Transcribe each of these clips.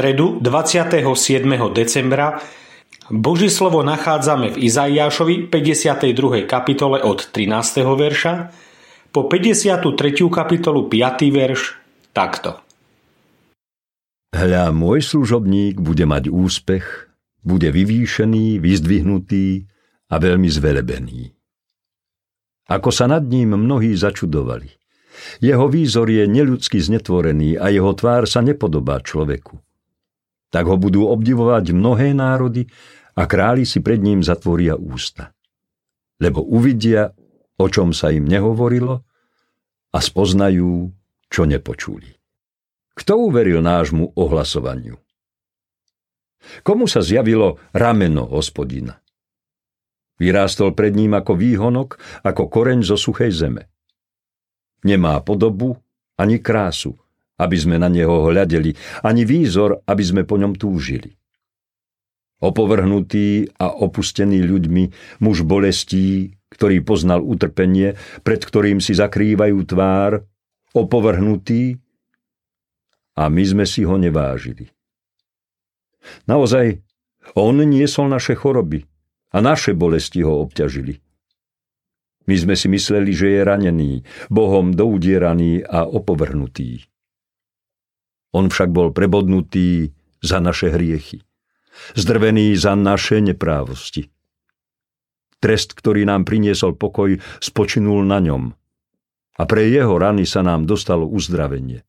stredu 27. decembra Boží slovo nachádzame v Izaiášovi 52. kapitole od 13. verša po 53. kapitolu 5. verš takto. Hľa, môj služobník bude mať úspech, bude vyvýšený, vyzdvihnutý a veľmi zvelebený. Ako sa nad ním mnohí začudovali. Jeho výzor je neľudsky znetvorený a jeho tvár sa nepodobá človeku tak ho budú obdivovať mnohé národy a králi si pred ním zatvoria ústa. Lebo uvidia, o čom sa im nehovorilo a spoznajú, čo nepočuli. Kto uveril nášmu ohlasovaniu? Komu sa zjavilo rameno hospodina? Vyrástol pred ním ako výhonok, ako koreň zo suchej zeme. Nemá podobu ani krásu, aby sme na neho hľadeli, ani výzor, aby sme po ňom túžili. Opovrhnutý a opustený ľuďmi, muž bolestí, ktorý poznal utrpenie, pred ktorým si zakrývajú tvár, opovrhnutý a my sme si ho nevážili. Naozaj, on niesol naše choroby a naše bolesti ho obťažili. My sme si mysleli, že je ranený, Bohom doudieraný a opovrhnutý. On však bol prebodnutý za naše hriechy, zdrvený za naše neprávosti. Trest, ktorý nám priniesol pokoj, spočinul na ňom a pre jeho rany sa nám dostalo uzdravenie.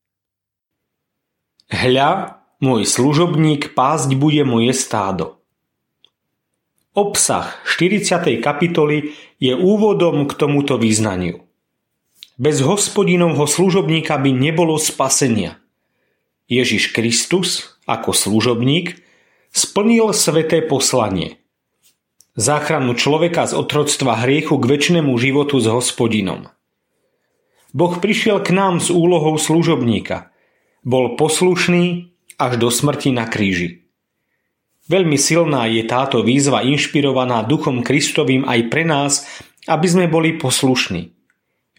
Hľa, môj služobník pásť bude moje stádo. Obsah 40. kapitoly je úvodom k tomuto význaniu. Bez hospodinovho služobníka by nebolo spasenia. Ježiš Kristus ako služobník splnil sveté poslanie. Záchranu človeka z otroctva hriechu k väčšnému životu s hospodinom. Boh prišiel k nám s úlohou služobníka. Bol poslušný až do smrti na kríži. Veľmi silná je táto výzva inšpirovaná Duchom Kristovým aj pre nás, aby sme boli poslušní.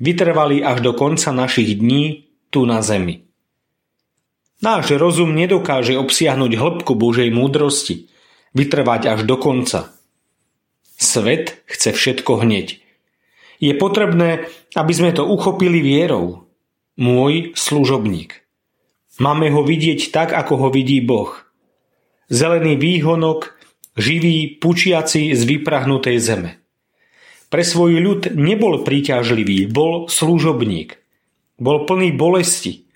Vytrvali až do konca našich dní tu na zemi. Náš rozum nedokáže obsiahnuť hĺbku Božej múdrosti, vytrvať až do konca. Svet chce všetko hneď. Je potrebné, aby sme to uchopili vierou. Môj služobník. Máme ho vidieť tak, ako ho vidí Boh. Zelený výhonok, živý, pučiaci z vyprahnutej zeme. Pre svoj ľud nebol príťažlivý, bol služobník. Bol plný bolesti,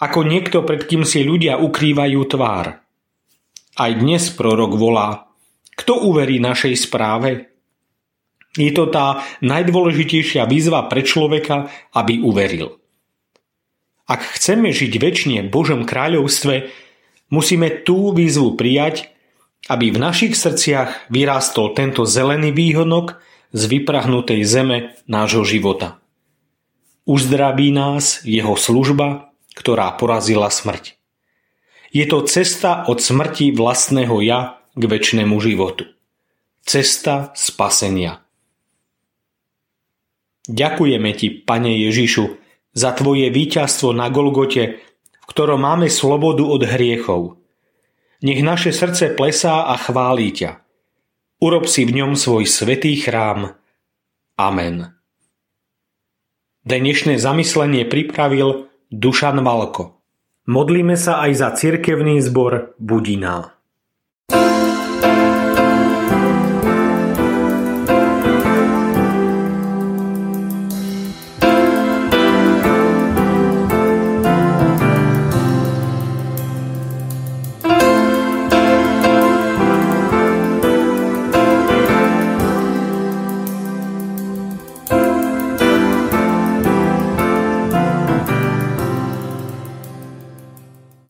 ako niekto, pred kým si ľudia ukrývajú tvár. Aj dnes prorok volá, kto uverí našej správe? Je to tá najdôležitejšia výzva pre človeka, aby uveril. Ak chceme žiť väčšine v Božom kráľovstve, musíme tú výzvu prijať, aby v našich srdciach vyrástol tento zelený výhodnok z vyprahnutej zeme nášho života. Uzdraví nás jeho služba ktorá porazila smrť. Je to cesta od smrti vlastného ja k väčšnému životu. Cesta spasenia. Ďakujeme ti, Pane Ježišu, za tvoje víťazstvo na Golgote, v ktorom máme slobodu od hriechov. Nech naše srdce plesá a chválí ťa. Urob si v ňom svoj svetý chrám. Amen. Dnešné zamyslenie pripravil Dušan Valko. Modlíme sa aj za cirkevný zbor you